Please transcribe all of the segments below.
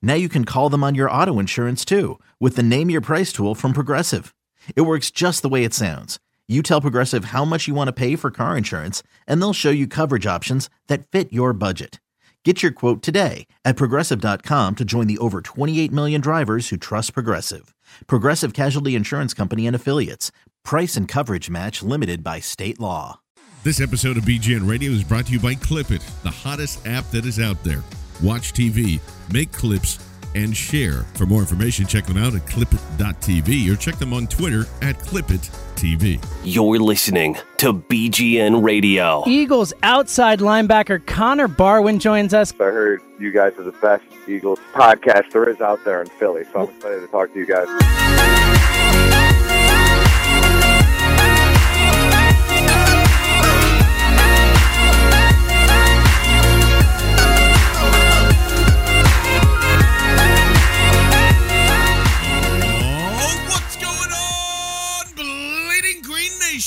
Now you can call them on your auto insurance too with the Name Your Price tool from Progressive. It works just the way it sounds. You tell Progressive how much you want to pay for car insurance, and they'll show you coverage options that fit your budget. Get your quote today at progressive.com to join the over 28 million drivers who trust Progressive. Progressive Casualty Insurance Company and Affiliates. Price and coverage match limited by state law. This episode of BGN Radio is brought to you by Clipit, the hottest app that is out there. Watch TV, make clips, and share. For more information, check them out at clipit.tv or check them on Twitter at clipit.tv. You're listening to BGN Radio. Eagles outside linebacker Connor Barwin joins us. I heard you guys are the best Eagles podcast there is out there in Philly, so I'm excited to talk to you guys.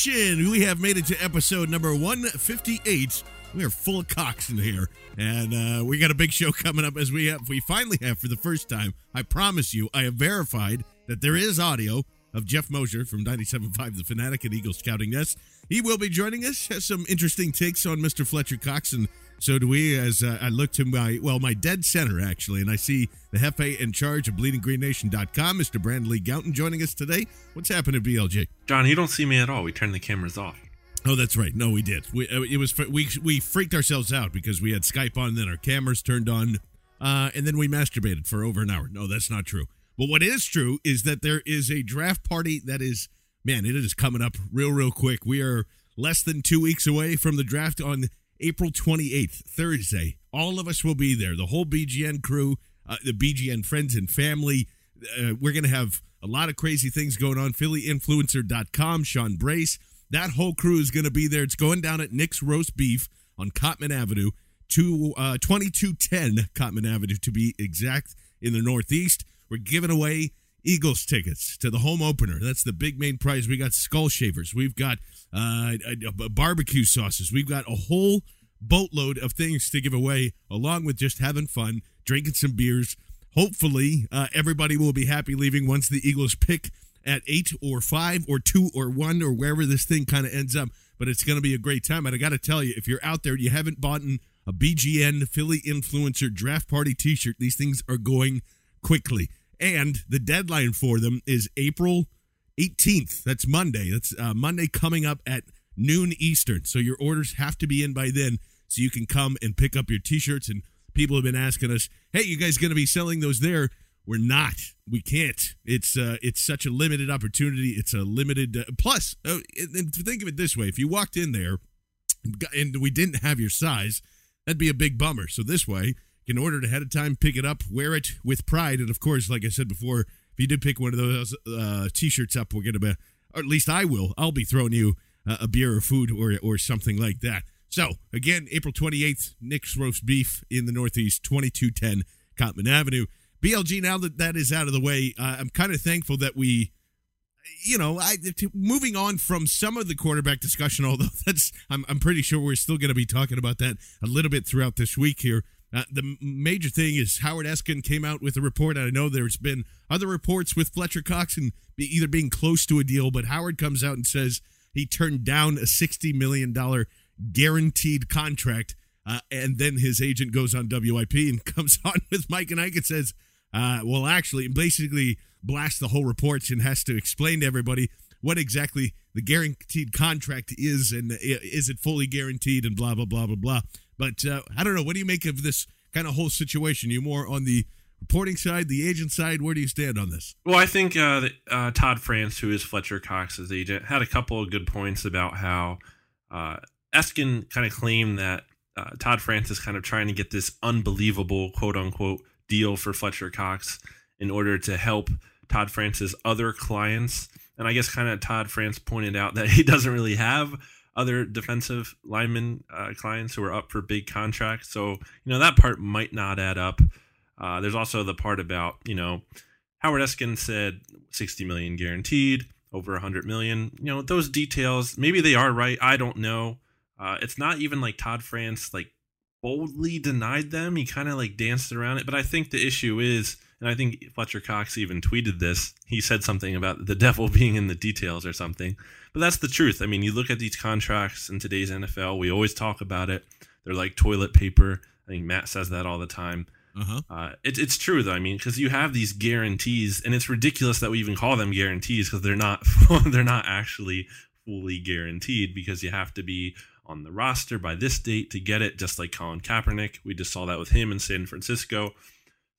Nation? We have made it to episode number 158. We are full of cocks in here, and uh, we got a big show coming up as we have. We finally have for the first time. I promise you, I have verified that there is audio of Jeff Mosier from 97.5 The Fanatic and Eagle Scouting Nest. He will be joining us. Has some interesting takes on Mr. Fletcher Cox, and so do we. As uh, I look to my well, my dead center actually, and I see the Hefe in charge of BleedingGreenNation.com, Mr. Brandon Lee Gowton, joining us today. What's happened happening, BLG? John, you don't see me at all. We turned the cameras off. Oh, that's right. No, we did. We, uh, it was we we freaked ourselves out because we had Skype on, then our cameras turned on, uh, and then we masturbated for over an hour. No, that's not true. But what is true is that there is a draft party that is, man, it is coming up real, real quick. We are less than two weeks away from the draft on April 28th, Thursday. All of us will be there. The whole BGN crew, uh, the BGN friends and family. Uh, we're going to have a lot of crazy things going on. PhillyInfluencer.com, Sean Brace. That whole crew is going to be there. It's going down at Nick's Roast Beef on Cottman Avenue, to uh, 2210 Cottman Avenue to be exact, in the Northeast. We're giving away Eagles tickets to the home opener. That's the big main prize. We got skull shavers. We've got uh, barbecue sauces. We've got a whole boatload of things to give away, along with just having fun, drinking some beers. Hopefully, uh, everybody will be happy leaving once the Eagles pick at eight or five or two or one or wherever this thing kind of ends up. But it's going to be a great time. And I got to tell you, if you're out there, you haven't bought a BGN Philly Influencer Draft Party t shirt, these things are going quickly. And the deadline for them is April 18th. That's Monday. That's uh, Monday coming up at noon Eastern. So your orders have to be in by then so you can come and pick up your t shirts. And people have been asking us, hey, you guys going to be selling those there? We're not. We can't. It's uh, it's such a limited opportunity. It's a limited. Uh, plus, uh, and think of it this way: if you walked in there and we didn't have your size, that'd be a big bummer. So this way, can order it ahead of time, pick it up, wear it with pride, and of course, like I said before, if you did pick one of those uh, t-shirts up, we're gonna be, or at least I will. I'll be throwing you uh, a beer or food or or something like that. So again, April twenty eighth, Nick's roast beef in the Northeast, twenty two ten Cottman Avenue. BLG. Now that that is out of the way, uh, I'm kind of thankful that we you know, I moving on from some of the quarterback discussion, although that's I'm I'm pretty sure we're still going to be talking about that a little bit throughout this week here. Uh, the major thing is Howard Eskin came out with a report. I know there's been other reports with Fletcher Cox and be either being close to a deal, but Howard comes out and says he turned down a sixty million dollar guaranteed contract, uh, and then his agent goes on WIP and comes on with Mike and Ike and says, uh, will actually basically blast the whole reports and has to explain to everybody what exactly the guaranteed contract is and is it fully guaranteed and blah blah blah blah blah. But uh, I don't know. What do you make of this kind of whole situation? You more on the reporting side, the agent side? Where do you stand on this? Well, I think uh, that, uh, Todd France, who is Fletcher Cox's agent, had a couple of good points about how uh, Eskin kind of claimed that uh, Todd France is kind of trying to get this unbelievable quote unquote deal for Fletcher Cox in order to help Todd France's other clients. And I guess kind of Todd France pointed out that he doesn't really have other defensive lineman uh, clients who are up for big contracts. So, you know, that part might not add up. Uh, there's also the part about, you know, Howard Eskin said 60 million guaranteed, over 100 million. You know, those details, maybe they are right. I don't know. Uh, it's not even like Todd France like boldly denied them. He kind of like danced around it. But I think the issue is, and I think Fletcher Cox even tweeted this. He said something about the devil being in the details or something. But that's the truth. I mean, you look at these contracts in today's NFL. We always talk about it. They're like toilet paper. I think Matt says that all the time. Uh-huh. Uh, it, it's true though. I mean, because you have these guarantees, and it's ridiculous that we even call them guarantees because they're not they're not actually fully guaranteed because you have to be on the roster by this date to get it. Just like Colin Kaepernick, we just saw that with him in San Francisco.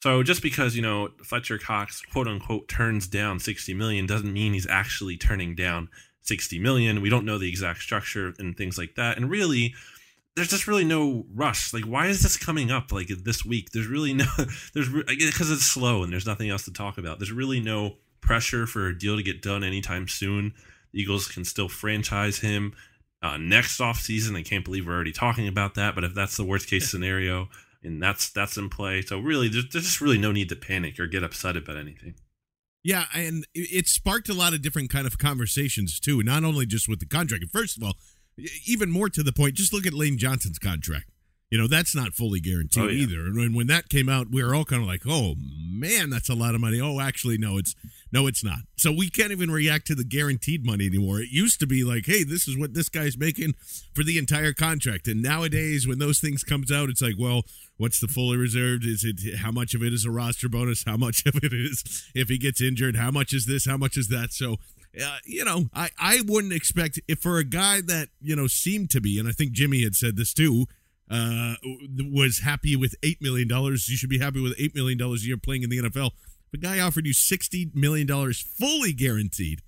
So just because you know Fletcher Cox quote unquote turns down 60 million doesn't mean he's actually turning down 60 million. We don't know the exact structure and things like that. And really, there's just really no rush. Like, why is this coming up like this week? There's really no, there's because it's slow and there's nothing else to talk about. There's really no pressure for a deal to get done anytime soon. The Eagles can still franchise him uh, next offseason. I can't believe we're already talking about that. But if that's the worst case scenario, and that's that's in play, so really, there's, there's just really no need to panic or get upset about anything. Yeah, and it sparked a lot of different kind of conversations too. Not only just with the contract. First of all, even more to the point, just look at Lane Johnson's contract. You know, that's not fully guaranteed Oh, yeah. either. And when, when that came out, we were all kind of like, "Oh man, that's a lot of money." Oh, actually, no, it's no, it's not. So we can't even react to the guaranteed money anymore. It used to be like, "Hey, this is what this guy's making for the entire contract." And nowadays, when those things comes out, it's like, "Well, what's the fully reserved? Is it how much of it is a roster bonus? How much of it is if he gets injured? How much is this? How much is that?" So uh, you know, I, I wouldn't expect if for a guy that you know seemed to be, and I think Jimmy had said this too, uh, was happy with eight million dollars. You should be happy with eight million dollars a year playing in the NFL. A guy offered you sixty million dollars fully guaranteed,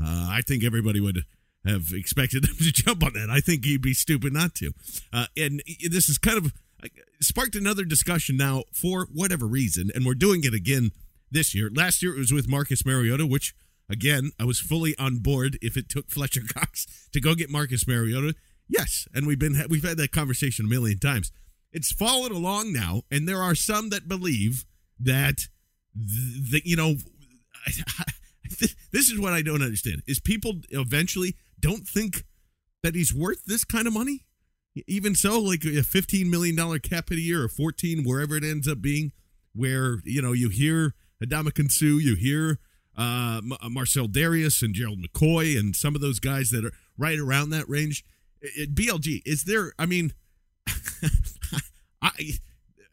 uh, I think everybody would have expected him to jump on that. I think he'd be stupid not to. Uh, and this is kind of sparked another discussion now for whatever reason, and we're doing it again this year. Last year it was with Marcus Mariota, which again I was fully on board. If it took Fletcher Cox to go get Marcus Mariota, yes, and we've been we've had that conversation a million times. It's followed along now, and there are some that believe that that you know. This is what I don't understand: is people eventually don't think that he's worth this kind of money. Even so, like a fifteen million dollar cap hit a year or fourteen, wherever it ends up being, where you know you hear Ndamukong Suh, you hear uh, M- Marcell Dareus and Gerald McCoy and some of those guys that are right around that range. It, BLG is there? I mean, I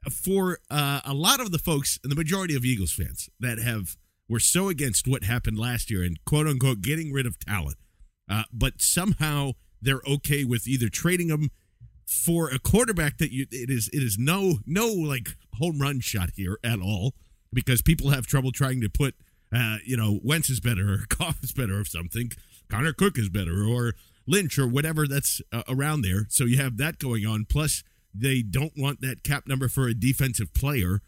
for uh, a lot of the folks and the majority of Eagles fans that have were so against what happened last year and quote unquote getting rid of talent, uh, but somehow they're okay with either trading them for a quarterback that you it is it is no no like home run shot here at all because people have trouble trying to put uh, you know Wentz is better or Goff is better or something Connor Cook is better or Lynch or whatever that's uh, around there. So you have that going on. Plus they don't want that cap number for a defensive player.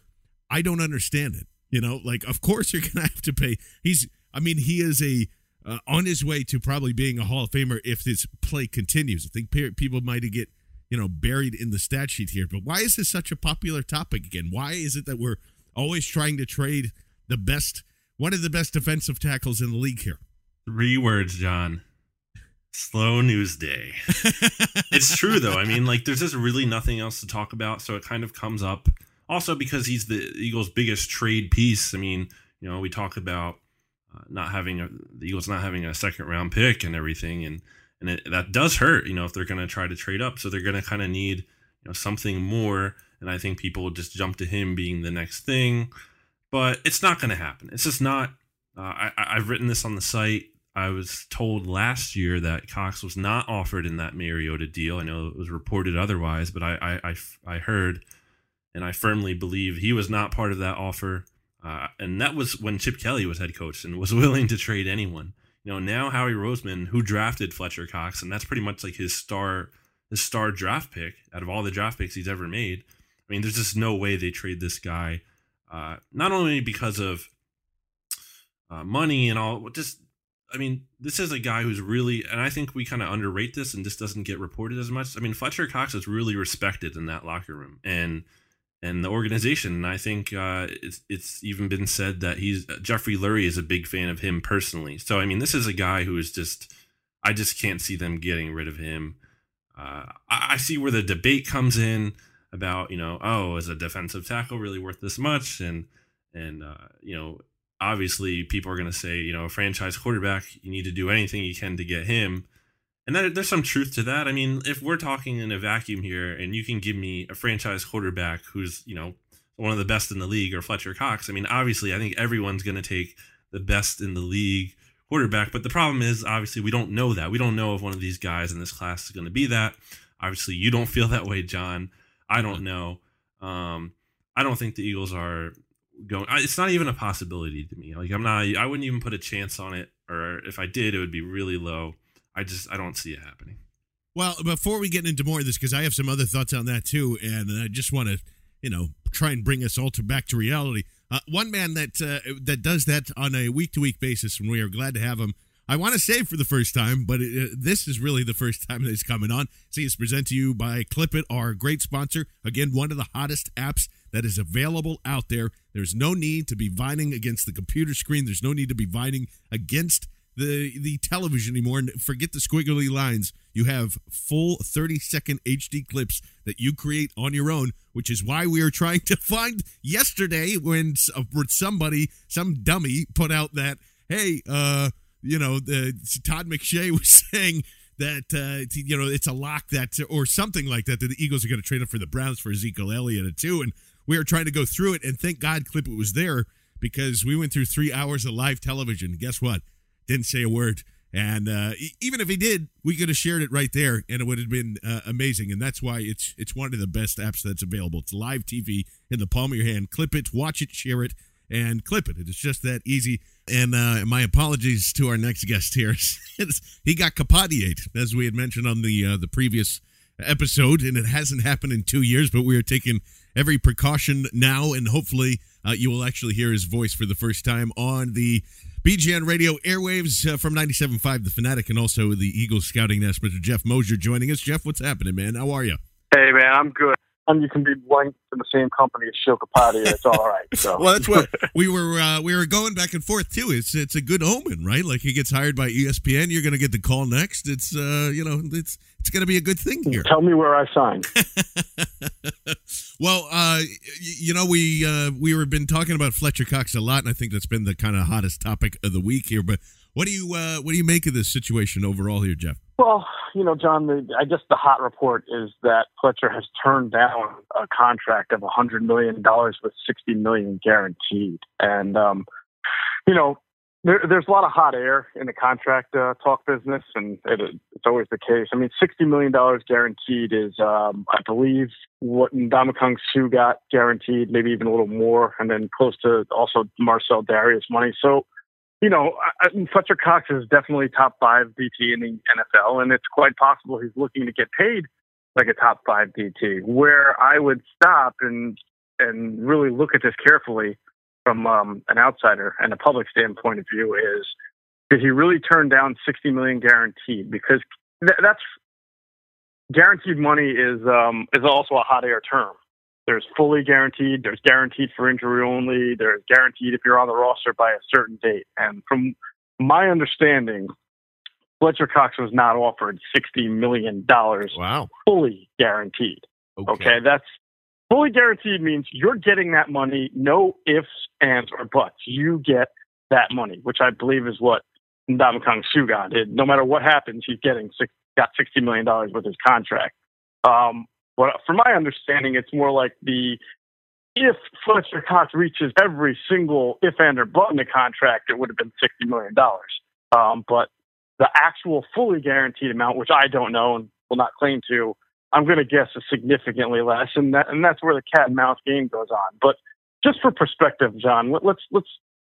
I don't understand it you know? Like of course you're gonna have to pay. He's I mean he is a uh, on his way to probably being a Hall of Famer if this play continues. I think pe- people might get you know, buried in the stat sheet here. But why is this such a popular topic again? Why is it that we're always trying to trade the best, one of the best defensive tackles in the league here? Three words, John. Slow news day. it's true though. I mean, like there's just really nothing else to talk about, so it kind of comes up. Also because he's the Eagles' biggest trade piece. I mean, you know, we talk about uh, not having a, the Eagles not having a second round pick and everything, and and it, that does hurt. You know, if they're going to try to trade up, so they're going to kind of need you know something more. And I think people just jump to him being the next thing. but it's not going to happen. It's just not. Uh, I, I've written this on the site. I was told last year that Cox was not offered in that Mariota deal. I know it was reported otherwise, but I, I, I, I heard and I firmly believe he was not part of that offer. Uh, and that was when Chip Kelly was head coach and was willing to trade anyone. You know, now Howie Roseman, who drafted Fletcher Cox, and that's pretty much like his star, his star draft pick out of all the draft picks he's ever made. I mean, there's just no way they trade this guy. Uh, not only because of uh, money and all, just I mean, this is a guy who's really, and I think we kind of underrate this, and this doesn't get reported as much. I mean, Fletcher Cox is really respected in that locker room and and the organization. And I think uh, it's it's even been said that he's Jeffrey Lurie is a big fan of him personally. So I mean, this is a guy who is just, I just can't see them getting rid of him. Uh, I, I see where the debate comes in about you know, oh, is a defensive tackle really worth this much? And and uh, you know obviously people are going to say, you know, a franchise quarterback, you need to do anything you can to get him. And that, there's some truth to that. I mean, if we're talking in a vacuum here and you can give me a franchise quarterback who's, you know, one of the best in the league or Fletcher Cox, I mean, obviously, I think everyone's going to take the best in the league quarterback. But the problem is, obviously, we don't know that. We don't know if one of these guys in this class is going to be that. Obviously, you don't feel that way, John. I don't know. Um, I don't think the Eagles are going. It's not even a possibility to me. Like I'm not. I wouldn't even put a chance on it, or if I did, it would be really low. I just I don't see it happening. Well, before we get into more of this, because I have some other thoughts on that too, and I just want to, you know, try and bring us all to back to reality. Uh, one man that uh, that does that on a week to week basis, and we are glad to have him. I want to say for the first time, but it, uh, this is really the first time that he's coming on. See, it's presented to you by Clipit, our great sponsor. Again, one of the hottest apps that is available out there. There's no need to be vining against the computer screen. There's no need to be vining against the the television anymore. And forget the squiggly lines. You have full 30 second HD clips that you create on your own, which is why we are trying to find yesterday when uh, somebody, some dummy, put out that hey, uh, you know, the Todd McShay was saying that uh, you know it's a lock that or something like that that the Eagles are going to trade up for the Browns for Ezekiel Elliott at two, and we are trying to go through it, and thank God Clipit was there because we went through three hours of live television. Guess what? Didn't say a word. And uh, even if he did, we could have shared it right there, and it would have been uh, amazing. And that's why it's it's one of the best apps that's available. It's live TV in the palm of your hand. Clip it, watch it, share it, and clip it. It's just that easy. And uh, my apologies to our next guest here. he got capadiate, as we had mentioned on the uh, the previous episode, and it hasn't happened in two years. But we are taking every precaution now, and hopefully uh, you will actually hear his voice for the first time on the BGN radio airwaves uh, from 97.5 The Fanatic and also the Eagles scouting nest. Mr. Jeff Mosier joining us. Jeff, what's happening, man? How are you? Hey, man, I'm good. And you can be linked in the same company as Sheil Kapadia. It's all right. So. well, that's what we were uh, we were going back and forth too. It's it's a good omen, right? Like he gets hired by ESPN, you're going to get the call next. It's uh, you know, it's it's going to be a good thing here. Tell me where I signed. well, uh, you know, we uh, we were been talking about Fletcher Cox a lot, and I think that's been the kind of hottest topic of the week here. But what do you uh, what do you make of this situation overall here, Jeff? Well, you know, John, the, I guess the hot report is that Fletcher has turned down a contract of $100 million with 60 million guaranteed. And, um, you know, there, there's a lot of hot air in the contract uh, talk business, and it, it's always the case. I mean, $60 million guaranteed is, um, I believe, what Ndamukong Suh got guaranteed, maybe even a little more, and then close to also Marcell Dareus money. So, you know, Fletcher Cox is definitely top five DT in the NFL, and it's quite possible he's looking to get paid like a top five DT. Where I would stop and and really look at this carefully from um, an outsider and a public standpoint of view is did he really turn down 60 million guaranteed? Because th- that's guaranteed money is um, is also a hot air term. There's fully guaranteed. There's guaranteed for injury only. There's guaranteed if you're on the roster by a certain date. And from my understanding, Fletcher Cox was not offered $60 million. Wow. Fully guaranteed. Okay. okay. That's fully guaranteed means you're getting that money, no ifs, ands, or buts. You get that money, which I believe is what Ndamukong Suh got. No matter what happens, he's getting six, got $60 million with his contract. Um, what, from my understanding, it's more like the if Fletcher Cox reaches every single if and or but in the contract, it would have been sixty million dollars. Um, but the actual fully guaranteed amount, which I don't know and will not claim to, I'm going to guess is significantly less, and that and that's where the cat and mouse game goes on. But just for perspective, John, let, let's let's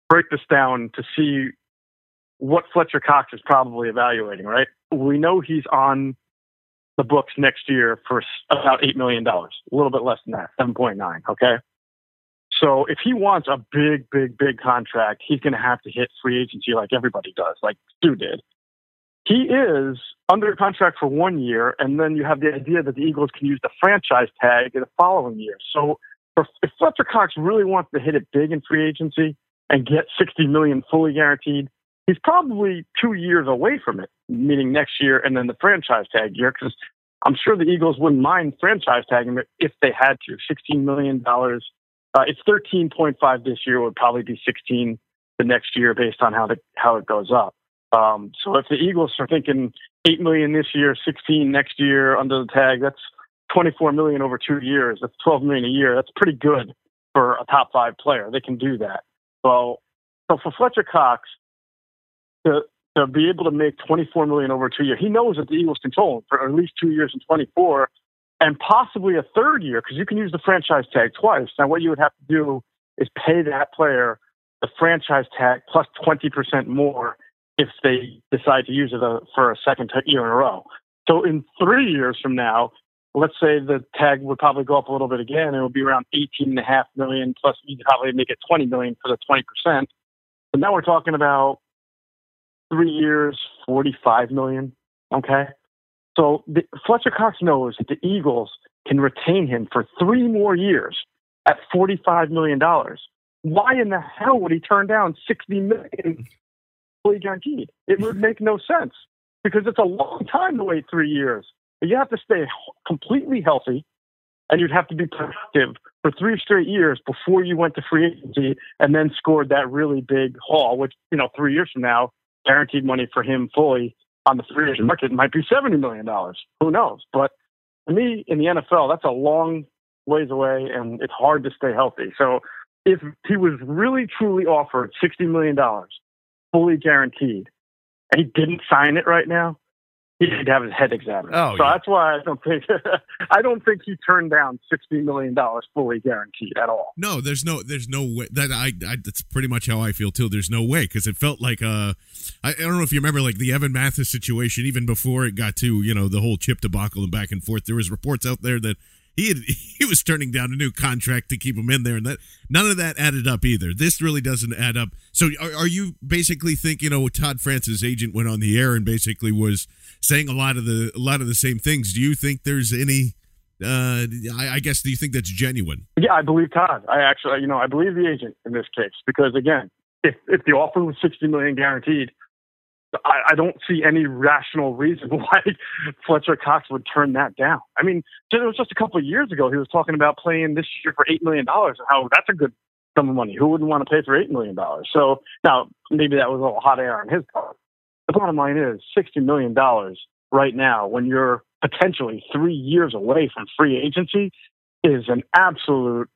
break this down to see what Fletcher Cox is probably evaluating. Right, we know he's on the books next year for about eight million dollars, a little bit less than that, seven point nine. Okay. So if he wants a big, big, big contract, he's going to have to hit free agency like everybody does, like Suh did. He is under contract for one year, and then you have the idea that the Eagles can use the franchise tag in the following year. So if Fletcher Cox really wants to hit it big in free agency and get 60 million fully guaranteed, he's probably two years away from it, meaning next year and then the franchise tag year, because I'm sure the Eagles wouldn't mind franchise tagging if they had to. $16 million. Uh, it's 13.5 this year, would probably be 16 the next year based on how the, how it goes up. Um, so if the Eagles are thinking 8 million this year, 16 next year under the tag, that's 24 million over two years. That's 12 million a year. That's pretty good for a top five player. They can do that. So, so for Fletcher Cox to to be able to make 24 million over two years, he knows that the Eagles control him for at least two years and 24, and possibly a third year because you can use the franchise tag twice. Now, what you would have to do is pay that player the franchise tag plus 20% more if they decide to use it uh, for a second year in a row. So in three years from now, let's say the tag would probably go up a little bit again. It would be around 18 and a half million plus you could probably make it 20 million for the 20%. But now we're talking about three years, 45 million. Okay. So the, Fletcher Cox knows that the Eagles can retain him for three more years at $45 million. Why in the hell would he turn down 60 million fully guaranteed? It would make no sense because it's a long time to wait three years. You have to stay completely healthy and you'd have to be productive for three straight years before you went to free agency and then scored that really big haul, which, you know, three years from now, guaranteed money for him fully on the free agent mm-hmm. market might be $70 million. Who knows? But to me, in the NFL, that's a long ways away and it's hard to stay healthy. So if he was really truly offered $60 million fully guaranteed and he didn't sign it right now, he'd have his head examined. Oh, so yeah. that's why I don't think I don't think he turned down sixty million dollars fully guaranteed at all. No, there's no, there's no way. That I, I that's pretty much how I feel too. There's no way because it felt like uh, I, I don't know if you remember like the Evan Mathis situation, even before it got to you know the whole chip debacle and back and forth. There was reports out there that he had he was turning down a new contract to keep him in there, and that none of that added up either. This really doesn't add up. So are, are you basically thinking, know, Todd France's agent went on the air and basically was saying a lot of the a lot of the same things? Do you think there's any? Uh, I, I guess do you think that's genuine? Yeah, I believe Todd. I actually, you know, I believe the agent in this case because again, if if the offer was sixty million guaranteed, I, I don't see any rational reason why Fletcher Cox would turn that down. I mean, it was just a couple of years ago he was talking about playing this year for eight million dollars and how that's a good sum of money. Who wouldn't want to pay for eight million dollars? So now maybe that was a little hot air on his part. The bottom line is sixty million dollars right now when you're potentially three years away from free agency is an absolute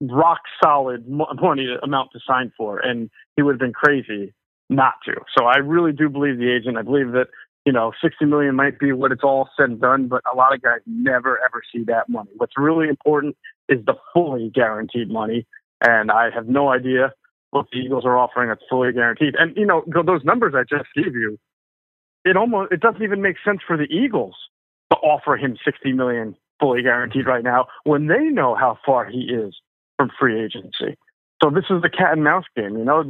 rock solid money amount to sign for, and he would have been crazy not to. So I really do believe the agent. I believe that you know, 60 million might be what it's all said and done, but a lot of guys never ever see that money. What's really important is the fully guaranteed money, and I have no idea what the Eagles are offering that's fully guaranteed. And you know, those numbers I just gave you, it almost it doesn't even make sense for the Eagles to offer him 60 million fully guaranteed right now when they know how far he is from free agency. So this is the cat and mouse game. You know,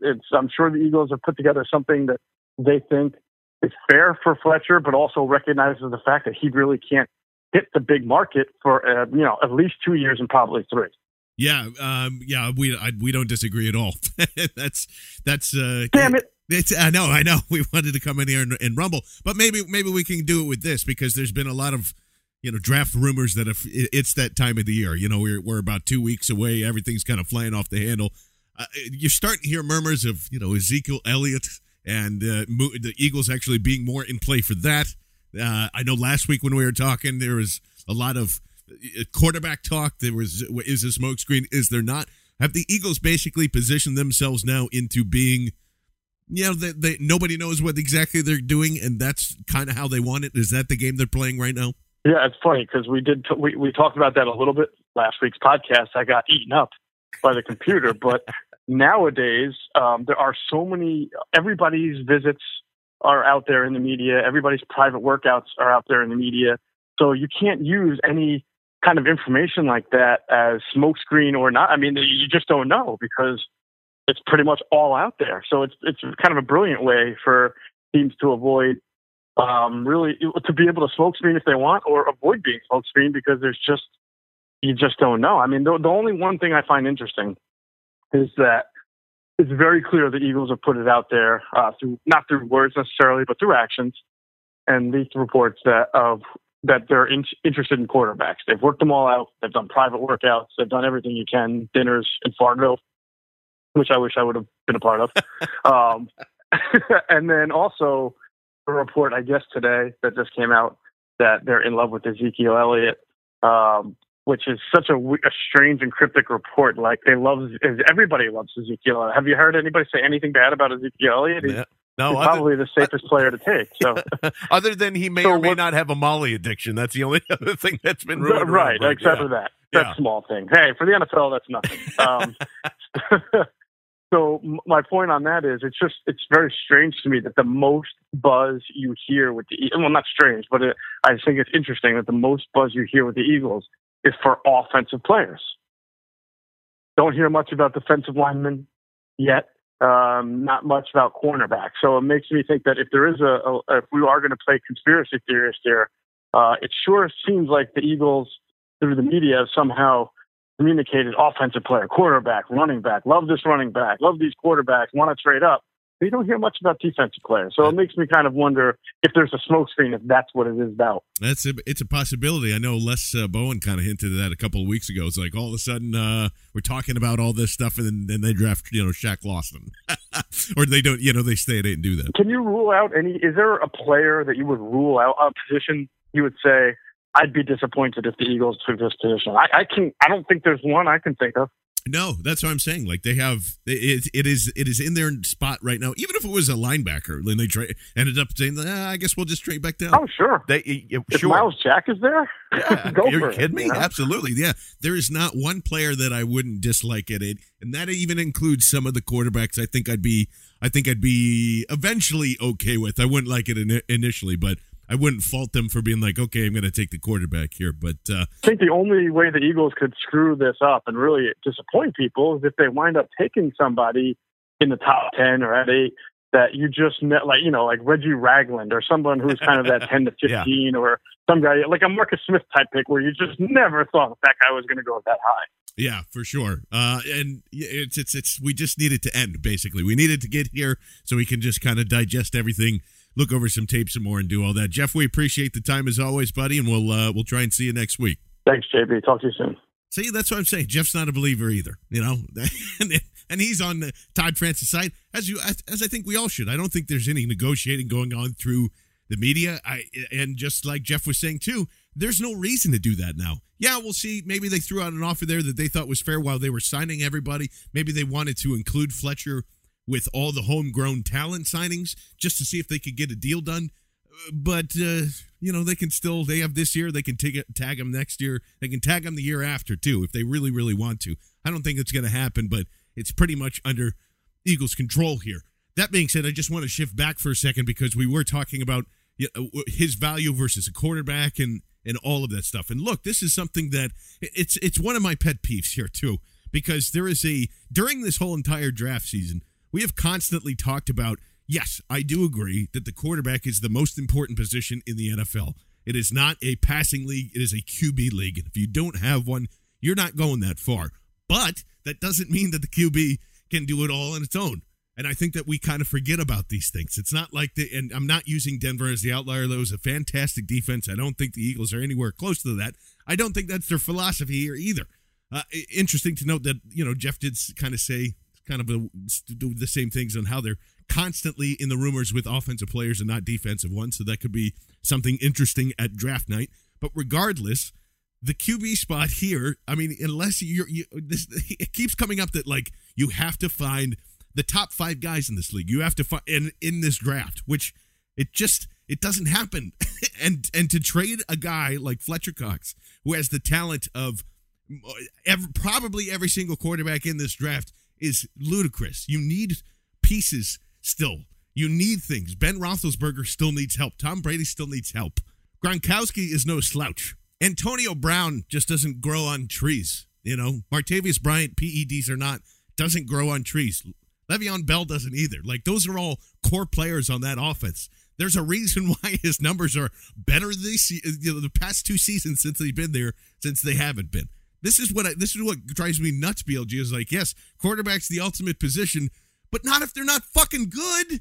it's I'm sure the Eagles have put together something that they think is fair for Fletcher, but also recognizes the fact that he really can't hit the big market for uh, you know at least two years and probably three. Yeah, um, yeah, we I, we don't disagree at all. that's that's uh, Damn it. It's, I know, I know. We wanted to come in here and, and rumble, but maybe maybe we can do it with this because there's been a lot of you know draft rumors that if it's that time of the year. You know, we're we're about two weeks away. Everything's kind of flying off the handle. Uh, you're starting to hear murmurs of you know Ezekiel Elliott and uh, the Eagles actually being more in play for that. Uh, I know last week when we were talking, there was a lot of quarterback talk. There was is a smokescreen. Is there not? Have the Eagles basically positioned themselves now into being, you know, they, they nobody knows what exactly they're doing, and that's kind of how they want it. Is that the game they're playing right now? Yeah, it's funny because we did t- we we talked about that a little bit last week's podcast. I got eaten up by the computer, but nowadays um, there are so many. Everybody's visits are out there in the media. Everybody's private workouts are out there in the media. So you can't use any kind of information like that as smokescreen or not. I mean, you just don't know because it's pretty much all out there. So it's it's kind of a brilliant way for teams to avoid um, really to be able to smoke screen if they want or avoid being smoke screen because there's just you just don't know. I mean, the, the only one thing I find interesting is that it's very clear the Eagles have put it out there uh, through not through words necessarily, but through actions and leaked reports that of that they're in, interested in quarterbacks. They've worked them all out. They've done private workouts. They've done everything you can, dinners in Fargo, which I wish I would have been a part of. um, and then also a report, I guess today that just came out that they're in love with Ezekiel Elliott, um, which is such a, a, strange and cryptic report. Like they love everybody loves Ezekiel. Have you heard anybody say anything bad about Ezekiel Elliott? Yeah. No, He's probably the safest player to take. So, other than he may so or may what, not have a Molly addiction, that's the only other thing that's been rumored. Right, around, except yeah. for that. That yeah. small thing. Hey, for the NFL, that's nothing. Um, so my point on that is, it's just it's very strange to me that the most buzz you hear with the well, not strange, but it, I think it's interesting that the most buzz you hear with the Eagles is for offensive players. Don't hear much about defensive linemen yet um, not much about cornerback. So it makes me think that if there is a, a if we are going to play conspiracy theorist here, uh, it sure seems like the Eagles through the media have somehow communicated offensive player, quarterback, running back, love this running back, love these quarterbacks, want to trade up But you don't hear much about defensive players. So it makes me kind of wonder if there's a smokescreen, if that's what it is about. That's a, it's a possibility. I know Les uh, Bowen kind of hinted at that a couple of weeks ago. It's like all of a sudden uh, we're talking about all this stuff, and then, then they draft you know Shaq Lawson, or they don't. You know they stay at eight and do that. Can you rule out any? Is there a player that you would rule out a position? You would say I'd be disappointed if the Eagles took this position. I, I can. I don't think there's one I can think of. No, that's what I'm saying. Like they have, it, it is it is in their spot right now. Even if it was a linebacker, then they tra- ended up saying, ah, "I guess we'll just trade back down." Oh, sure. They, if sure. Myles Jack is there, yeah, go you're kidding it, me? Absolutely, yeah. There is not one player that I wouldn't dislike at it, and that even includes some of the quarterbacks. I think I'd be, I think I'd be eventually okay with. I wouldn't like it in, initially, but I wouldn't fault them for being like, okay, I'm going to take the quarterback here. But uh, I think the only way the Eagles could screw this up and really disappoint people is if they wind up taking somebody in the top ten or at eight that you just met, like you know, like Reggie Ragland or someone who's kind of that ten to fifteen, yeah. or some guy like a Marcus Smith type pick where you just never thought that guy was going to go that high. Yeah, for sure. Uh, and it's it's it's we just needed to end basically. We needed to get here so we can just kind of digest everything look over some tape some more and do all that. Jeff, we appreciate the time as always, buddy, and we'll uh, we'll try and see you next week. Thanks, JB. Talk to you soon. See, that's what I'm saying. Jeff's not a believer either, you know, and he's on the Todd France side, as you as I think we all should. I don't think there's any negotiating going on through the media. I and just like Jeff was saying too, there's no reason to do that now. Yeah, we'll see. Maybe they threw out an offer there that they thought was fair while they were signing everybody. Maybe they wanted to include Fletcher with all the homegrown talent signings just to see if they could get a deal done. But uh, you know they can still they have this year they can take tag them next year they can tag them the year after too if they really really want to. I don't think it's going to happen, but it's pretty much under Eagles' control here. That being said, I just want to shift back for a second because we were talking about know, his value versus a quarterback and and all of that stuff. And look, this is something that it's it's one of my pet peeves here too because there is a during this whole entire draft season we have constantly talked about yes, I do agree that the quarterback is the most important position in the NFL. It is not a passing league, it is a QB league. And if you don't have one, you're not going that far. But that doesn't mean that the QB can do it all on its own. And I think that we kind of forget about these things. It's not like the, and I'm not using Denver as the outlier. That was a fantastic defense. I don't think the Eagles are anywhere close to that. I don't think that's their philosophy here either. Uh, interesting to note that, you know, Jeff did kind of say kind of do the same things on how they're constantly in the rumors with offensive players and not defensive ones. So that could be something interesting at draft night. But regardless, the QB spot here. I mean, unless you're, you, this, it keeps coming up that like you have to find the top five guys in this league. You have to find in in this draft, which it just it doesn't happen. and and to trade a guy like Fletcher Cox, who has the talent of every, probably every single quarterback in this draft, is ludicrous. You need pieces still. You need things. Ben Roethlisberger still needs help. Tom Brady still needs help. Gronkowski is no slouch. Antonio Brown just doesn't grow on trees. You know, Martavis Bryant, PEDs or not, doesn't grow on trees. Le'Veon Bell doesn't either. Like those are all core players on that offense. There's a reason why his numbers are better this you know, the past two seasons since they've been there since they haven't been. This is what I, this is what drives me nuts. BLG is like, yes, quarterback's the ultimate position, but not if they're not fucking good.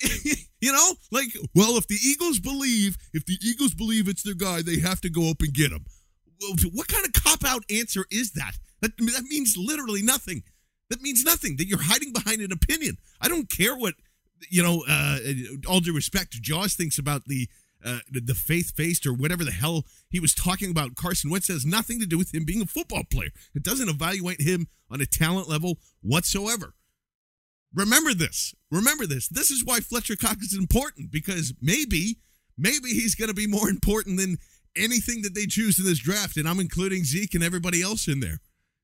you know, like, well, if the Eagles believe, if the Eagles believe it's their guy, they have to go up and get him. What kind of cop out answer is that? That that means literally nothing. That means nothing. That you're hiding behind an opinion. I don't care what you know. Uh, all due respect, Jaws thinks about the uh, the faith faced or whatever the hell he was talking about. Carson Wentz has nothing to do with him being a football player. It doesn't evaluate him on a talent level whatsoever. Remember this. Remember this. This is why Fletcher Cox is important because maybe, maybe he's going to be more important than anything that they choose in this draft. And I'm including Zeke and everybody else in there.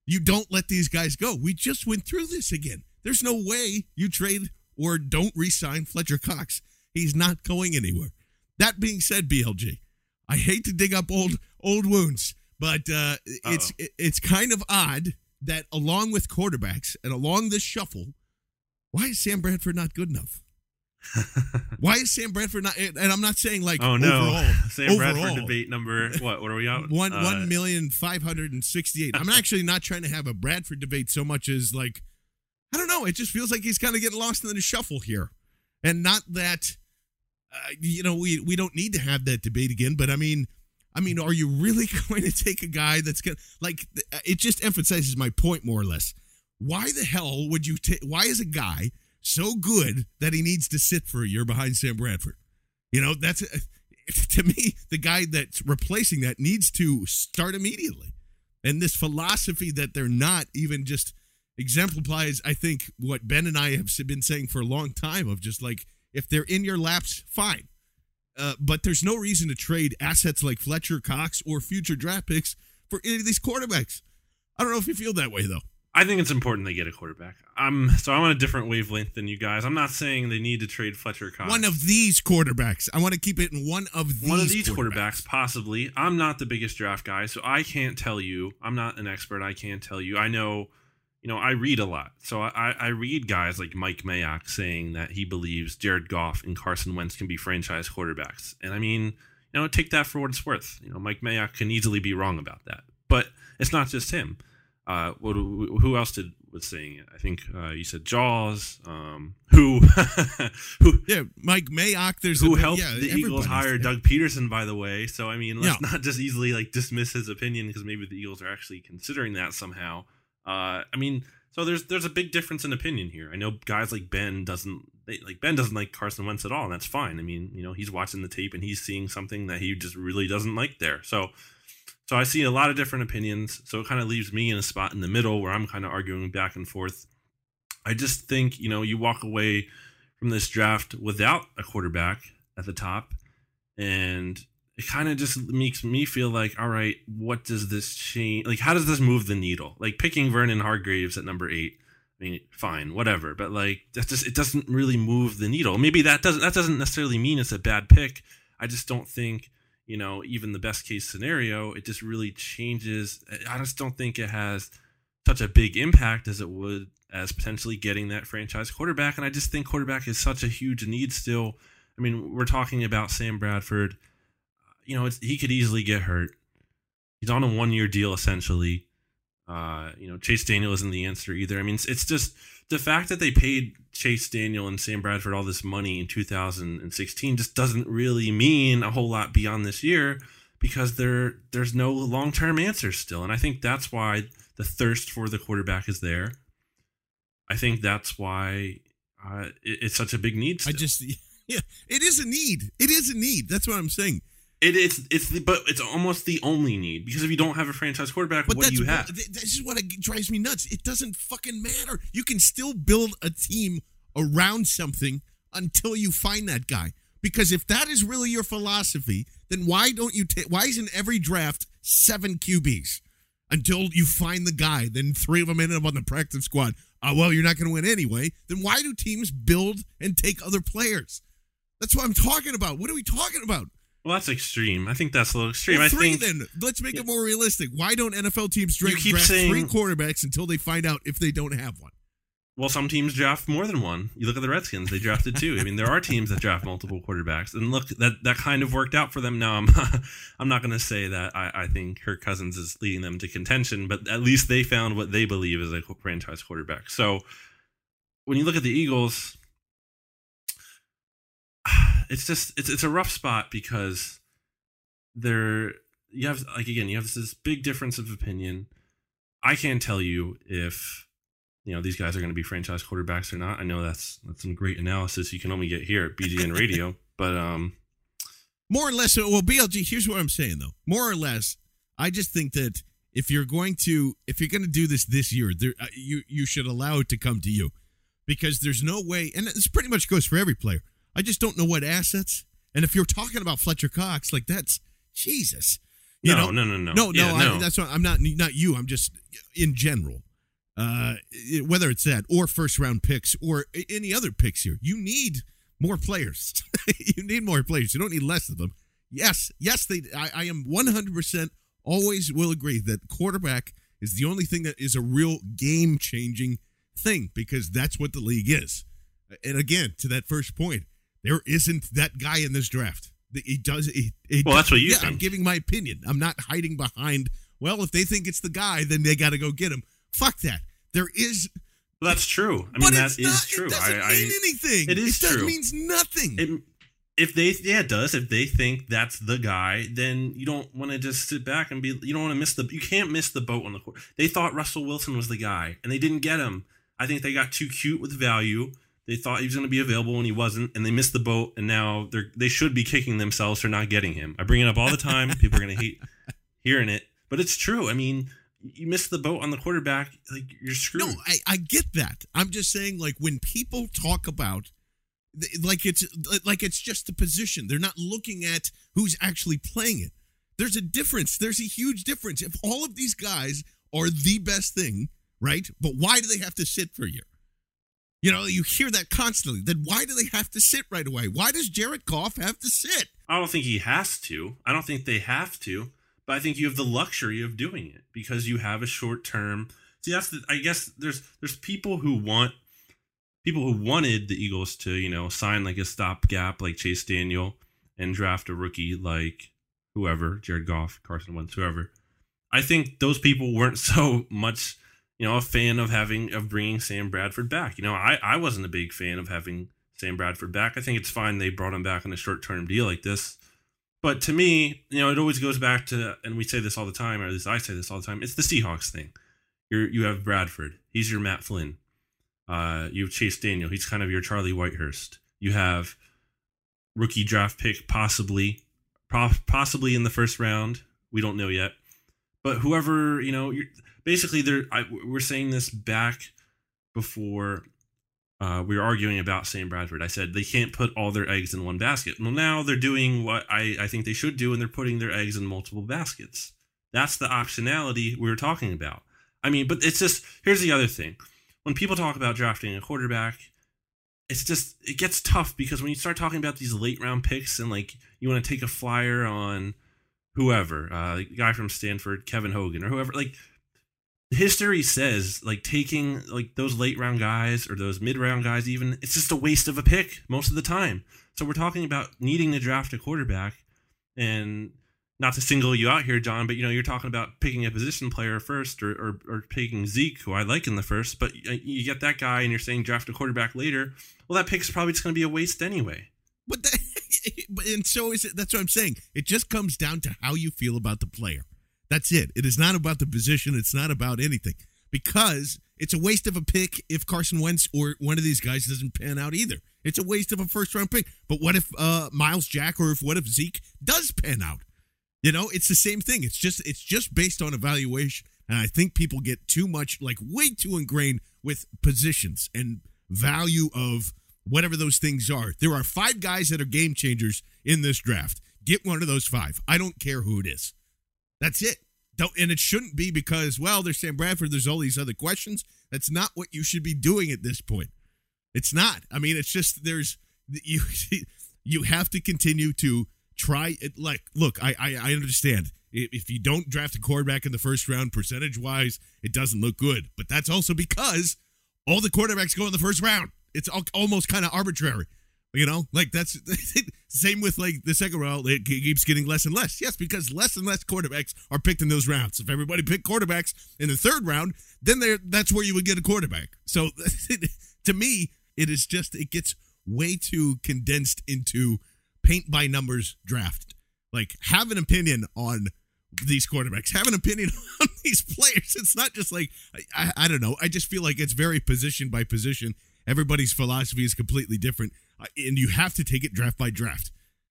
You don't let these guys go. We just went through this again. There's no way you trade or don't re sign Fletcher Cox. He's not going anywhere. That being said, BLG, I hate to dig up old old wounds, but uh, it's it's kind of odd that along with quarterbacks and along this shuffle, why is Sam Bradford not good enough? why is Sam Bradford not? And I'm not saying like oh no, overall, Sam overall, Bradford debate number what? What are we out? One Uh, one million five hundred and sixty eight. I'm actually not trying to have a Bradford debate so much as like I don't know. It just feels like he's kind of getting lost in the shuffle here, and not that uh, you know we we don't need to have that debate again. But I mean, I mean, are you really going to take a guy that's to like? It just emphasizes my point more or less. Why the hell would you take? Why is a guy so good that he needs to sit for a year behind Sam Bradford? You know, that's to me the guy that's replacing that needs to start immediately. And this philosophy that they're not even just exemplifies, I think, what Ben and I have been saying for a long time of just like if they're in your laps, fine. Uh, but there's no reason to trade assets like Fletcher Cox or future draft picks for any of these quarterbacks. I don't know if you feel that way though. I think it's important they get a quarterback. I'm so I'm on a different wavelength than you guys. I'm not saying they need to trade Fletcher Cox. One of these quarterbacks. I want to keep it in one of these. one of these quarterbacks. quarterbacks, possibly. I'm not the biggest draft guy, so I can't tell you. I'm not an expert. I can't tell you. I know, you know, I read a lot. So I, I read guys like Mike Mayock saying that he believes Jared Goff and Carson Wentz can be franchise quarterbacks. And I mean, you know, take that for what it's worth. You know, Mike Mayock can easily be wrong about that. But it's not just him. Uh, what, who else did was saying it? I think uh, you said Jaws. Um, who, who, Yeah, Mike Mayock. There's who a, helped yeah, the Eagles hire. Doug Pederson, by the way. So I mean, let's Yeah. not just easily like dismiss his opinion because maybe the Eagles are actually considering that somehow. Uh, I mean, so there's there's a big difference in opinion here. I know guys like Ben doesn't they, like Ben doesn't like Carson Wentz at all, and that's fine. I mean, you know, he's watching the tape and he's seeing something that he just really doesn't like there. So. So I see a lot of different opinions. So it kind of leaves me in a spot in the middle where I'm kind of arguing back and forth. I just think, you know, you walk away from this draft without a quarterback at the top and it kind of just makes me feel like, all right, what does this change? Like, how does this move the needle? Like picking Vernon Hargreaves at number eight. I mean, fine, whatever, but like that just it doesn't really move the needle. Maybe that doesn't that doesn't necessarily mean it's a bad pick. I just don't think you know even the best case scenario it just really changes. I just don't think it has such a big impact as it would as potentially getting that franchise quarterback. And I just think quarterback is such a huge need still. I mean, we're talking about Sam Bradford. You know, it's, he could easily get hurt. He's on a one year deal essentially. Uh, you know, Chase Daniel isn't the answer either. I mean, it's, it's just the fact that they paid Chase Daniel and Sam Bradford all this money in 2016 just doesn't really mean a whole lot beyond this year because there there's no long term answers still, and I think that's why the thirst for the quarterback is there. I think that's why uh, it, it's such a big need. I just yeah, it is a need. It is a need. That's what I'm saying. It, it's it's the, but it's almost the only need because if you don't have a franchise quarterback, But what do you have? This is what it drives me nuts. It doesn't fucking matter. You can still build a team around something until you find that guy. Because if that is really your philosophy, then why don't you take? Why isn't every draft seven QBs until you find the guy? Then three of them end up on the practice squad. Uh, well, you're not going to win anyway. Then why do teams build and take other players? That's what I'm talking about. What are we talking about? Well, that's extreme. I think that's a little extreme. Well, I three think then. Let's make it more realistic. Why don't NFL teams draft, keep draft saying- three quarterbacks until they find out if they don't have one? well, some teams draft more than one. You look at the Redskins; they drafted two. I mean, there are teams that draft multiple quarterbacks, and look that that kind of worked out for them. Now, I'm I'm not going to say that I, I think Kirk Cousins is leading them to contention, but at least they found what they believe is a franchise quarterback. So, when you look at the Eagles, it's just it's it's a rough spot because they're you have like again you have this big difference of opinion. I can't tell you if you know these guys are going to be franchise quarterbacks or not. I know that's that's some great analysis you can only get here at BGN Radio, but um, More or less. Well, BLG. Here's what I'm saying though. More or less, I just think that if you're going to if you're going to do this this year, there uh, you you should allow it to come to you because there's no way, and this pretty much goes for every player. I just don't know what assets. And if you're talking about Fletcher Cox, like that's Jesus. You No, know? no, no, no. no, Yeah, no. no. I, that's what I'm not. Not you. I'm just in general. Uh, it- whether it's that or first round picks or any other picks here, you need more players. you need more players. You don't need less of them. Yes, yes. They. I, I am 100 percent always will agree that quarterback is the only thing that is a real game changing thing because that's what the league is. And again, to that first point, there isn't that guy in this draft. He does. He, he Well, that's what you yeah, I'm giving my opinion. I'm not hiding behind. Well, if they think it's the guy, then they got to go get him. Fuck that. There is. well, that's true. I mean, that is not, true. It doesn't I, mean I, anything. It is it does, true. means nothing. It, if they yeah it does if they think that's the guy then you don't want to just sit back and be you don't want to miss the you can't miss the boat on the court they thought russell wilson was the guy and they didn't get him i think they got too cute with value they thought he was going to be available and he wasn't and they missed the boat and now they're they should be kicking themselves for not getting him i bring it up all the time people are going to hate hearing it but it's true i mean you miss the boat on the quarterback like you're screwed No, I, I get that. I'm just saying, like when people talk about, like it's like it's just the position. They're not looking at who's actually playing it. There's a difference. There's a huge difference. If all of these guys are the best thing, right? But why do they have to sit for a year? You know, you hear that constantly. Then why do they have to sit right away? Why does Jared Goff have to sit? I don't think he has to. I don't think they have to. But I think you have the luxury of doing it because you have a short term. See, that's the, I guess there's there's people who want people who wanted the Eagles to you know sign like a stopgap like Chase Daniel and draft a rookie like whoever Jared Goff, Carson Wentz, whoever. I think those people weren't so much you know a fan of having of bringing Sam Bradford back. You know, I I wasn't a big fan of having Sam Bradford back. I think it's fine they brought him back on a short term deal like this. But to me, you know, it always goes back to, and we say this all the time, or at least I say this all the time. It's the Seahawks thing. You're you have Bradford. He's your Matt Flynn. Uh, you have Chase Daniel. He's kind of your Charlie Whitehurst. You have rookie draft pick, possibly, possibly in the first round. We don't know yet. But whoever you know, you're, basically, they're I, we're saying this back before uh, we were arguing about Sam Bradford. I said they can't put all their eggs in one basket. Well, now they're doing what I, I think they should do, and they're putting their eggs in multiple baskets. That's the optionality we were talking about. I mean, but it's just here's the other thing: when people talk about drafting a quarterback, it's just it gets tough because when you start talking about these late round picks and like you want to take a flyer on whoever, uh, the guy from Stanford, Kevin Hogan, or whoever, like history says like taking like those late round guys or those mid round guys even it's just a waste of a pick most of the time so we're talking about needing to draft a quarterback and not to single you out here john but you know you're talking about picking a position player first or or, or picking zeke who i like in the first but you get that guy and you're saying draft a quarterback later well that pick's probably just going to be a waste anyway But that, and so is it. That's what I'm saying. It just comes down to how you feel about the player. That's it. It is not about the position. It's not about anything. Because it's a waste of a pick if Carson Wentz or one of these guys doesn't pan out either. It's a waste of a first round pick. But what if uh, Myles Jack or if what if Zeke does pan out? You know, it's the same thing. It's just it's just based on evaluation. And I think people get too much, like way too ingrained with positions and value of whatever those things are. There are five guys that are game changers in this draft. Get one of those five. I don't care who it is. That's it. Don't, and it shouldn't be because, well, there's Sam Bradford, there's all these other questions. That's not what you should be doing at this point. It's not. I mean, it's just there's you you have to continue to try it. Like, look, I I, I understand if you don't draft a quarterback in the first round, percentage wise, it doesn't look good. But that's also because all the quarterbacks go in the first round. It's almost kind of arbitrary. You know, like that's same with like the second round. It keeps getting less and less. Yes, because less and less quarterbacks are picked in those rounds. If everybody picked quarterbacks in the third round, then there that's where you would get a quarterback. So to me, it is just it gets way too condensed into paint by numbers draft. Like have an opinion on these quarterbacks, have an opinion on these players. It's not just like I, I don't know. I just feel like it's very position by position. Everybody's philosophy is completely different, and you have to take it draft by draft.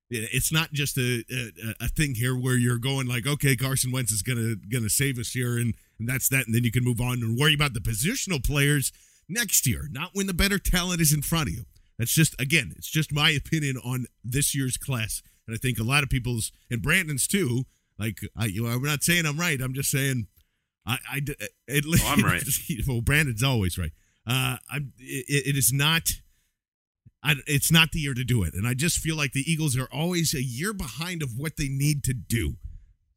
It's not just a, a, a thing here where you're going like, okay, Carson Wentz is gonna gonna save us here, and, and that's that, and then you can move on and worry about the positional players next year, not when the better talent is in front of you. That's just again, it's just my opinion on this year's class, and I think a lot of people's and Brandon's too. Like, I, you know, I'm not saying I'm right. I'm just saying, I, I at least oh, I'm right. well, Brandon's always right. Uh, I'm. It, it is not. I, it's not the year to do it, and I just feel like the Eagles are always a year behind of what they need to do.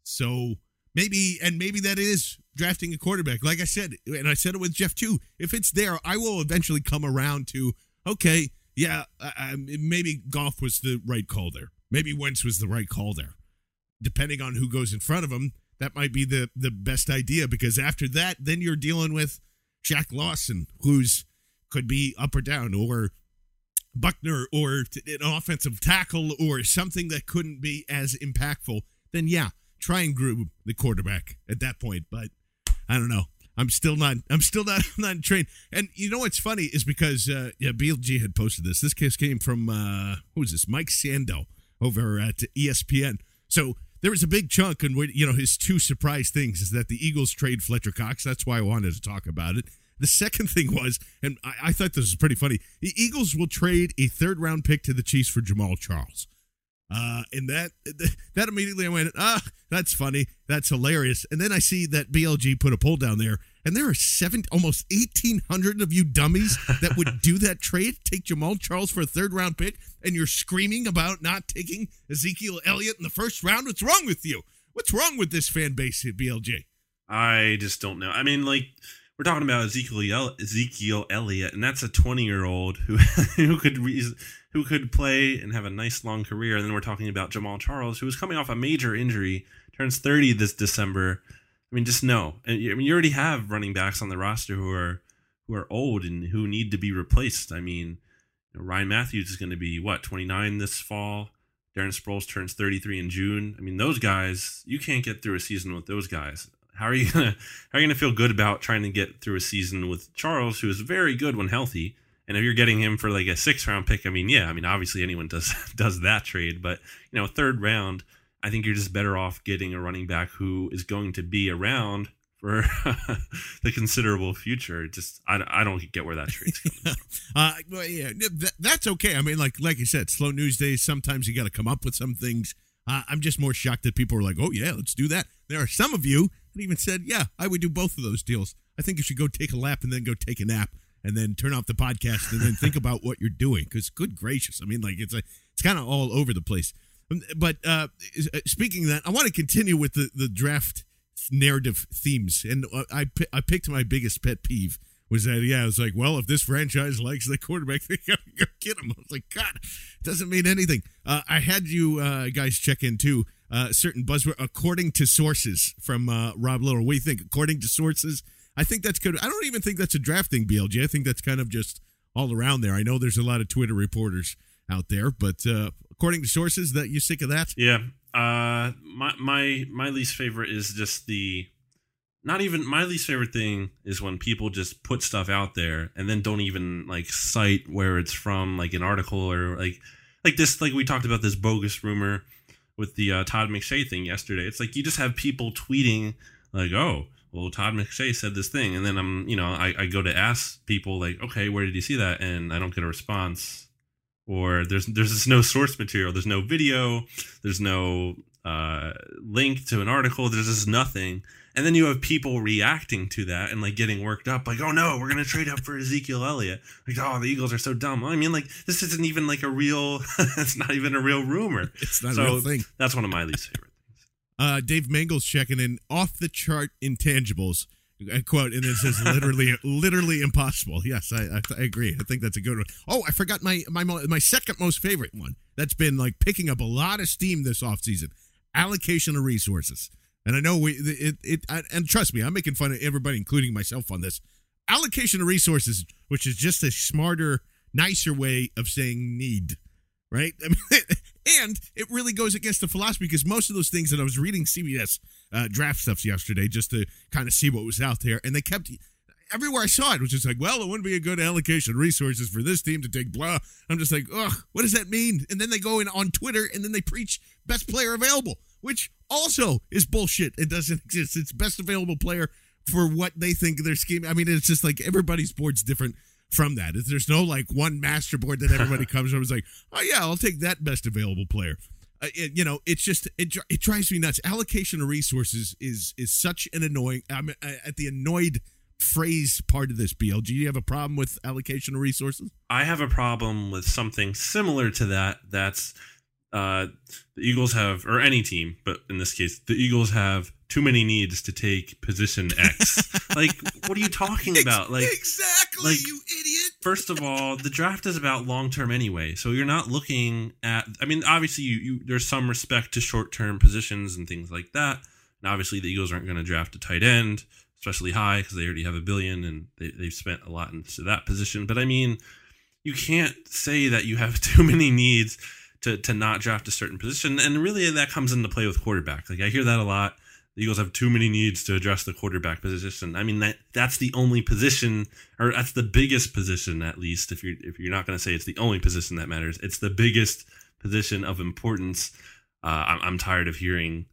So maybe, and maybe that is drafting a quarterback. Like I said, and I said it with Jeff too. If it's there, I will eventually come around to okay, yeah, maybe Goff was the right call there. Maybe Wentz was the right call there. Depending on who goes in front of him, that might be the the best idea because after that, then you're dealing with Jack Lawson, who's could be up or down, or Buckner, or an offensive tackle, or something that couldn't be as impactful. Then yeah, try and group the quarterback at that point. But I don't know. I'm still not. I'm still not. not trained. And you know what's funny is because uh, yeah, BLG had posted this. This case came from uh, who is this? Mike Sando over at ESPN. So there was a big chunk, and you know his two surprise things is that the Eagles trade Fletcher Cox. That's why I wanted to talk about it. The second thing was, and I, I thought this was pretty funny. The Eagles will trade a third round pick to the Chiefs for Jamaal Charles. Uh, and that that immediately I went, ah, that's funny, that's hilarious. And then I see that BLG put a poll down there, and there are seven, almost eighteen hundred of you dummies that would do that trade, take Jamaal Charles for a third round pick, and you're screaming about not taking Ezekiel Elliott in the first round. What's wrong with you? What's wrong with this fan base at BLG? I just don't know. I mean, like we're talking about Ezekiel Ezekiel Elliott, and that's a 20 year old who who could who could play and have a nice long career. And then we're talking about Jamaal Charles, who is coming off a major injury, turns 30 this December. I mean, just no. I mean, you already have running backs on the roster who are who are old and who need to be replaced. I mean, you know, Ryan Mathews is going to be what 29 this fall. Darren Sproles turns 33 in June. I mean, those guys, you can't get through a season with those guys. How are you gonna how are you gonna feel good about trying to get through a season with Charles, who is very good when healthy? And if you're getting him for like a six round pick, I mean, yeah, I mean, obviously anyone does does that trade, but you know, third round, I think you're just better off getting a running back who is going to be around for the considerable future. Just I, I don't get where that trade's coming uh, well, yeah, that, that's okay. I mean, like like you said, slow news days. Sometimes you got to come up with some things. Uh, I'm just more shocked that people are like, "Oh yeah, let's do that." There are some of you that even said, "Yeah, I would do both of those deals." I think you should go take a lap and then go take a nap and then turn off the podcast and then think about what you're doing. Because good gracious, I mean, like it's a, it's kind of all over the place. Um, but uh, uh, speaking of that, I want to continue with the the draft narrative themes, and uh, I I picked my biggest pet peeve was that yeah, I was like, well, if this franchise likes the quarterback, they gotta go get him. I was like, God, doesn't mean anything. Uh, I had you uh, guys check in too. Uh, certain buzzword according to sources from uh, Rob Little. What do you think? According to sources, I think that's good. I don't even think that's a drafting BLG. I think that's kind of just all around there. I know there's a lot of Twitter reporters out there, but uh, according to sources, that you sick of that? Yeah. Uh, my my my least favorite is just the not even my least favorite thing is when people just put stuff out there and then don't even like cite where it's from, like an article or like like this like we talked about this bogus rumor with the uh, Todd McShay thing yesterday. It's like you just have people tweeting like, "Oh, well, Todd McShay said this thing," and then I'm, you know, I, I go to ask people like, "Okay, where did you see that?" and I don't get a response, or there's there's just no source material, there's no video, there's no uh, link to an article, there's just nothing. And then you have people reacting to that and like getting worked up, like, oh no, we're gonna trade up for Ezekiel Elliott. Like, oh, the Eagles are so dumb. I mean, like, this isn't even like a real. it's not even a real rumor. It's not so a real thing. That's one of my least favorite. Things. Uh, Dave Mangels checking in off the chart intangibles. I quote, and this is literally, literally impossible. Yes, I, I, I agree. I think that's a good one. Oh, I forgot my my my second most favorite one. That's been like picking up a lot of steam this offseason. Allocation of resources. And I know we it, it and trust me, I'm making fun of everybody, including myself, on this. Allocation of resources, which is just a smarter, nicer way of saying need, right? I mean, and it really goes against the philosophy because most of those things that I was reading CBS uh, draft stuffs yesterday just to kind of see what was out there, and they kept everywhere I saw it was just like, well, it wouldn't be a good allocation of resources for this team to take blah. I'm just like, ugh, what does that mean? And then they go in on Twitter and then they preach best player available, which also is bullshit. It doesn't exist. It's best available player for what they think their scheme. I mean, it's just like everybody's board's different from that. There's no like one master board that everybody comes from. It's like, oh yeah, I'll take that best available player. Uh, it, you know, it's just it, it drives me nuts. Allocation of resources is is such an annoying. I'm at the annoyed phrase part of this. BLG, do you have a problem with allocation of resources? I have a problem with something similar to that. That's uh, the Eagles have, or any team, but in this case, the Eagles have too many needs to take position X. like, what are you talking about? Like, exactly, like, you idiot. First of all, the draft is about long term anyway, so you're not looking at. I mean, obviously, you, you there's some respect to short term positions and things like that. And obviously, the Eagles aren't going to draft a tight end, especially high, because they already have a billion and they, they've spent a lot into that position. But I mean, you can't say that you have too many needs to to not draft a certain position. And really, that comes into play with quarterback. Like I hear that a lot. The Eagles have too many needs to address the quarterback position. I mean that that's the only position, or that's the biggest position at least. If you're if you're not going to say it's the only position that matters, it's the biggest position of importance. Uh, I'm, I'm tired of hearing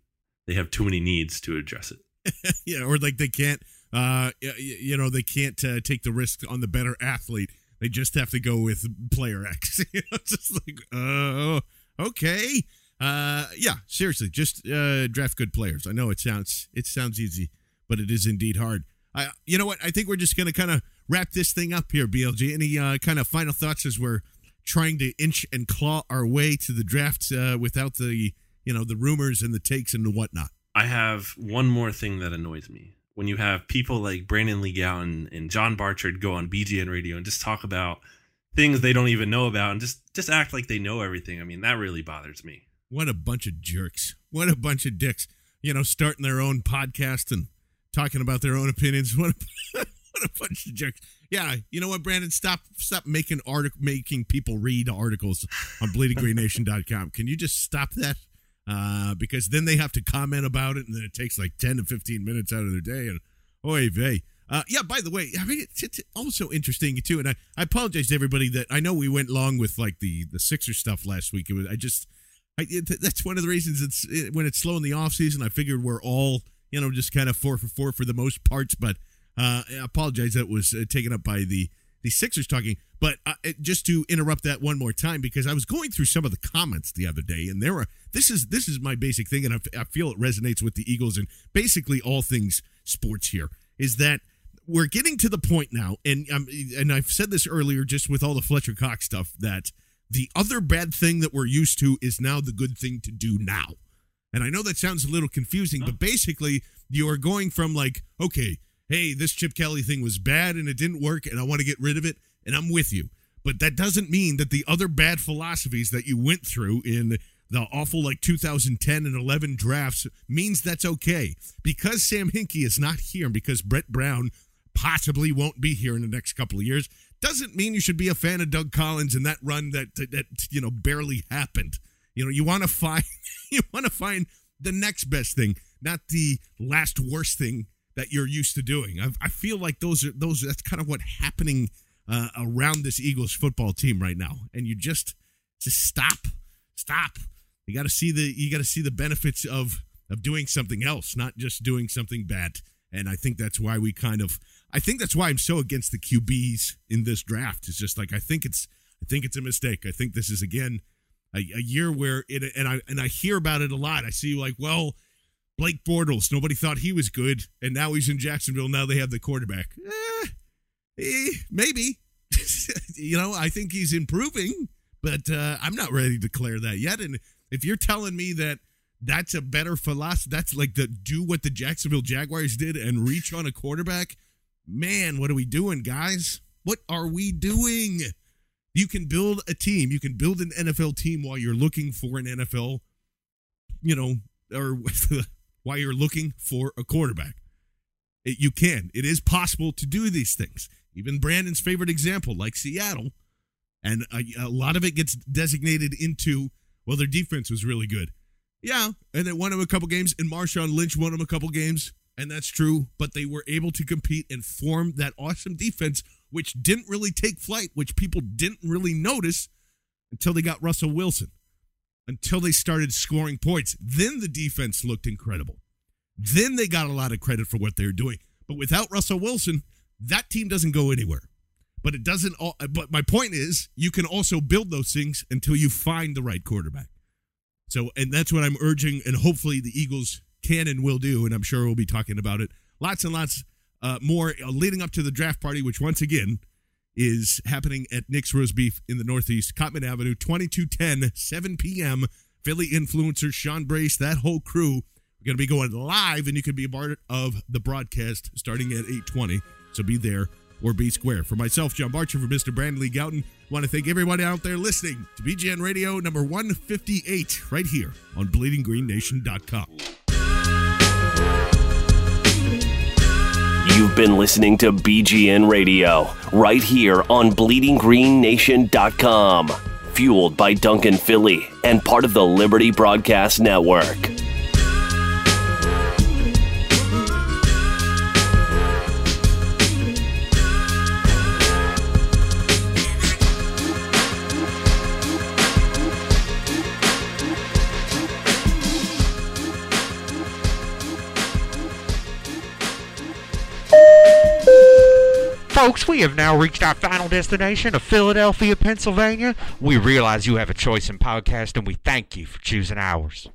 they have too many needs to address it. yeah, or like they can't, uh, you know, they can't uh, take the risk on the better athlete they just have to go with player X. just like, oh, uh, okay. Uh, yeah, seriously, just uh, draft good players. I know it sounds it sounds easy, but it is indeed hard. I, you know what? I think we're just to kind of wrap this thing up here, BLG. Any uh, kind of final thoughts as we're trying to inch and claw our way to the draft uh, without the you know the rumors and the takes and the whatnot? I have one more thing that annoys me when you have people like Brandon Lee Gowton and John Barchard go on BGN radio and just talk about things they don't even know about and just just act like they know everything. I mean, that really bothers me. What a bunch of jerks. What a bunch of dicks. You know, starting their own podcast and talking about their own opinions. What a, what a bunch of jerks. Yeah, you know what, Brandon? Stop stop making artic- making people read articles on bleedinggreennation.com. Can you just stop that? Uh, because then they have to comment about it, and then it takes like ten to fifteen minutes out of their day. And oy vey. Uh, yeah. By the way, I mean it's, it's, also interesting too, and I, I apologize to everybody that I know we went long with like the the Sixer stuff last week. It was I just I, it, that's one of the reasons it's it, when it's slow in the off season. I figured we're all you know just kind of four for four for the most parts, but uh, I apologize that was uh, taken up by the the Sixers talking. But uh, just to interrupt that one more time, because I was going through some of the comments the other day, and there were this is this is my basic thing, and I, I feel it resonates with the Eagles and basically all things sports here. Is that we're getting to the point now, and um, and I've said this earlier, just with all the Fletcher Cox stuff, that the other bad thing that we're used to is now the good thing to do now. And I know that sounds a little confusing, but basically you are going from like, okay, hey, this Chip Kelly thing was bad and it didn't work and I want to get rid of it, and I'm with you. But that doesn't mean that the other bad philosophies that you went through in the awful like 2010 and 11 drafts means that's okay. Because Sam Hinkie is not here and because Brett Brown possibly won't be here in the next couple of years doesn't mean you should be a fan of Doug Collins and that run that that, that you know barely happened. You know, you want to find you want to find the next best thing, not the last worst thing that you're used to doing. I, I feel like those are those. That's kind of what happening uh, around this Eagles football team right now, and you just just stop, stop. You got to see the you got to see the benefits of of doing something else, not just doing something bad. And I think that's why we kind of I think that's why I'm so against the QBs in this draft. It's just like I think it's I think it's a mistake. I think this is again a, a year where it and I and I hear about it a lot. I see like, well, Blake Bortles, nobody thought he was good, and now he's in Jacksonville. Now they have the quarterback. Eh, eh, maybe. you know, I think he's improving, but uh, I'm not ready to declare that yet. And if you're telling me that that's a better philosophy, that's like the do what the Jacksonville Jaguars did and reach on a quarterback. Man, what are we doing, guys? What are we doing? You can build a team. You can build an NFL team while you're looking for an NFL, you know, or while you're looking for a quarterback. It, you can. It is possible to do these things. Even Brandon's favorite example, like Seattle, and a, a lot of it gets designated into, well, their defense was really good. Yeah, and they won them a couple games, and Marshawn Lynch won them a couple games, and that's true. But they were able to compete and form that awesome defense, which didn't really take flight, which people didn't really notice until they got Russell Wilson, until they started scoring points. Then the defense looked incredible. Then they got a lot of credit for what they were doing. But without Russell Wilson, that team doesn't go anywhere. But it doesn't. All, but my point is, you can also build those things until you find the right quarterback. So, and that's what I'm urging, and hopefully the Eagles can and will do, and I'm sure we'll be talking about it lots and lots uh, more uh, leading up to the draft party, which once again is happening at Nick's Roast Beef in the Northeast, Cottman Avenue, 2210, 7 p.m. Philly influencers, Sean Brace, that whole crew. We're going to be going live, and you can be a part of the broadcast starting at 820. So be there or be square. For myself, John Barchard, for Mr. Brandon Lee Gowton, want to thank everybody out there listening to BGN Radio number 158 right here on BleedingGreenNation.com. You've been listening to BGN Radio right here on BleedingGreenNation.com. Fueled by Duncan Philly and part of the Liberty Broadcast Network. Folks, we have now reached our final destination of Philadelphia, Pennsylvania. We realize you have a choice in podcast, and we thank you for choosing ours.